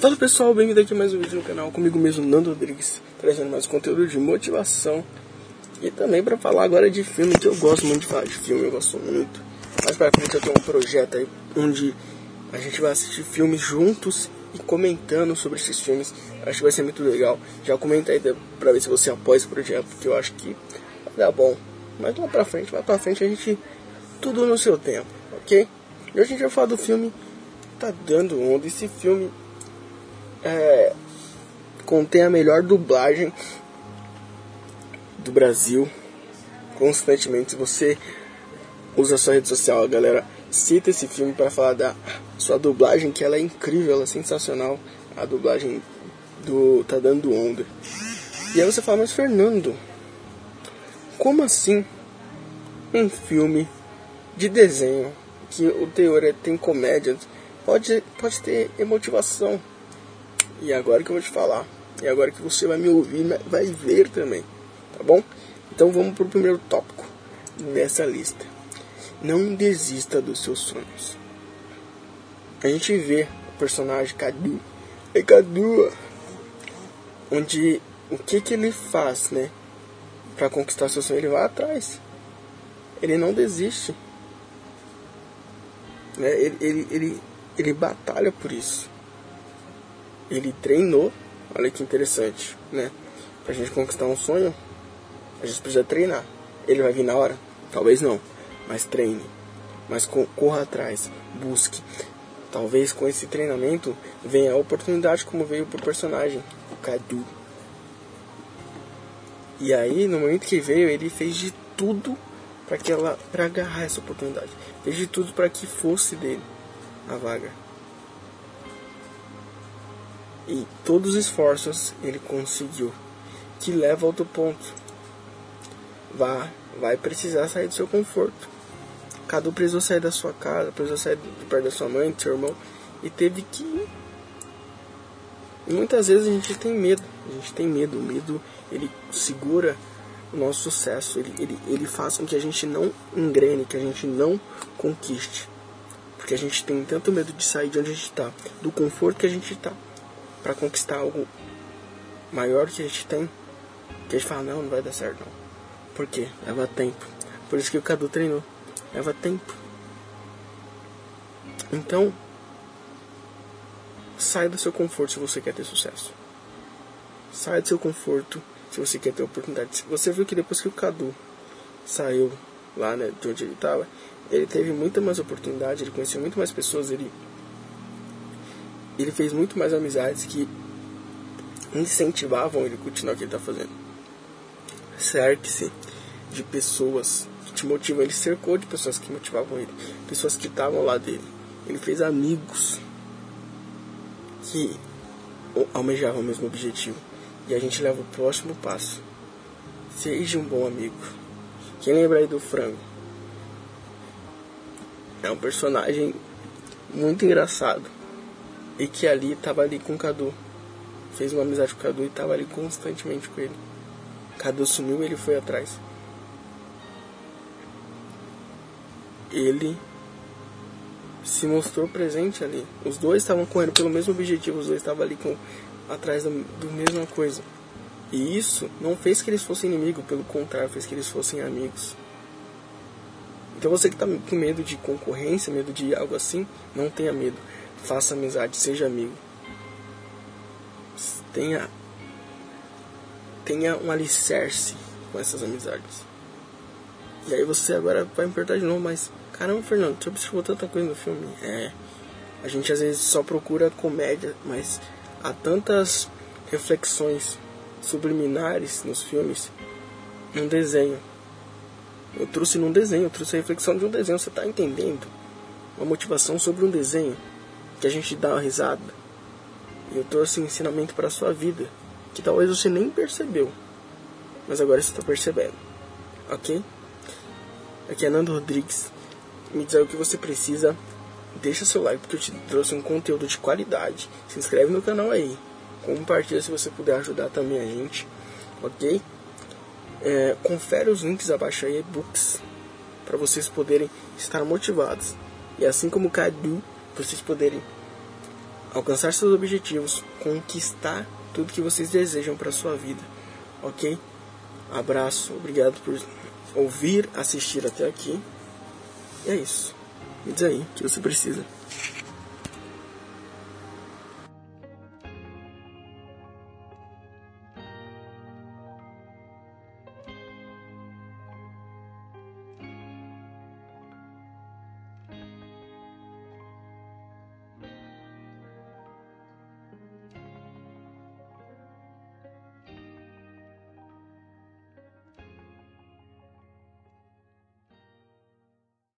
Fala pessoal, bem-vindo aqui a mais um vídeo no canal, comigo mesmo Nando Rodrigues, trazendo mais conteúdo de motivação e também para falar agora de filme, que eu gosto muito de falar de filme, eu gosto muito. Mais pra frente eu tenho um projeto aí onde a gente vai assistir filmes juntos e comentando sobre esses filmes, acho que vai ser muito legal. Já comenta aí pra ver se você apoia esse projeto, porque eu acho que vai dar bom. Mas lá pra frente, lá pra frente a gente, tudo no seu tempo, ok? E hoje a gente vai falar do filme Tá Dando Onda, esse filme é, contém a melhor dublagem do Brasil. Constantemente, você usa a sua rede social, a galera cita esse filme para falar da sua dublagem, que ela é incrível, ela é sensacional. A dublagem do Tá Dando Onda. E aí você fala, mas Fernando, como assim um filme de desenho que o teor é, tem comédia pode, pode ter emotivação? E agora que eu vou te falar. E agora que você vai me ouvir, vai ver também. Tá bom? Então vamos pro primeiro tópico dessa lista. Não desista dos seus sonhos. A gente vê o personagem Cadu. É Cadu. Onde o que que ele faz, né? Para conquistar seu sonho, ele vai atrás. Ele não desiste. Né? Ele, ele, ele, ele batalha por isso ele treinou. Olha que interessante, né? Pra gente conquistar um sonho, a gente precisa treinar. Ele vai vir na hora? Talvez não, mas treine. Mas corra atrás, busque. Talvez com esse treinamento venha a oportunidade como veio pro personagem, o Cadu. E aí, no momento que veio, ele fez de tudo para que ela para agarrar essa oportunidade. Fez de tudo para que fosse dele a vaga. E todos os esforços ele conseguiu. Que leva a outro ponto. Vá, vai precisar sair do seu conforto. Cada um precisou sair da sua casa, precisou sair de perto da sua mãe, do seu irmão. E teve que. E muitas vezes a gente tem medo. A gente tem medo. O medo, ele segura o nosso sucesso. Ele, ele, ele faz com que a gente não engrene, que a gente não conquiste. Porque a gente tem tanto medo de sair de onde a gente está, do conforto que a gente está para conquistar algo maior que a gente tem, que a gente fala, não, não vai dar certo não. Por quê? Leva tempo. Por isso que o Cadu treinou. Leva tempo. Então, sai do seu conforto se você quer ter sucesso. Sai do seu conforto se você quer ter oportunidade. Você viu que depois que o Cadu saiu lá né, de onde ele estava, ele teve muita mais oportunidade, ele conheceu muito mais pessoas, ele ele fez muito mais amizades que incentivavam ele a continuar o que ele está fazendo. Cerque-se de pessoas que te motivam. Ele cercou de pessoas que motivavam ele, pessoas que estavam lá dele. Ele fez amigos que almejavam o mesmo objetivo. E a gente leva o próximo passo. Seja um bom amigo. Quem lembra aí do frango? É um personagem muito engraçado e que ali tava ali com o Cadu. Fez uma amizade com o Cadu e tava ali constantemente com ele. Cadu sumiu e ele foi atrás. Ele se mostrou presente ali. Os dois estavam correndo pelo mesmo objetivo, os dois estavam ali com, atrás da, mesma coisa. E isso não fez que eles fossem inimigos, pelo contrário, fez que eles fossem amigos. Então você que está com medo de concorrência, medo de algo assim, não tenha medo faça amizade, seja amigo. Tenha, tenha um alicerce com essas amizades. E aí você agora vai me perguntar de novo, mas caramba, Fernando, você observou tanta coisa no filme? É, a gente às vezes só procura comédia, mas há tantas reflexões subliminares nos filmes num desenho. Eu trouxe num desenho, eu trouxe a reflexão de um desenho, você está entendendo? Uma motivação sobre um desenho que a gente dá uma risada. Eu trouxe um ensinamento para sua vida, que talvez você nem percebeu, mas agora você está percebendo. Ok? Aqui é Nando Rodrigues. Me diz aí o que você precisa. Deixa seu like porque eu te trouxe um conteúdo de qualidade. Se inscreve no canal aí. Compartilha se você puder ajudar também a gente. Ok? É, confere os links abaixo aí, e-books, para vocês poderem estar motivados. E assim como o Cadu vocês poderem alcançar seus objetivos, conquistar tudo que vocês desejam para sua vida, ok? Abraço, obrigado por ouvir, assistir até aqui. E é isso. Me diz aí o que você precisa.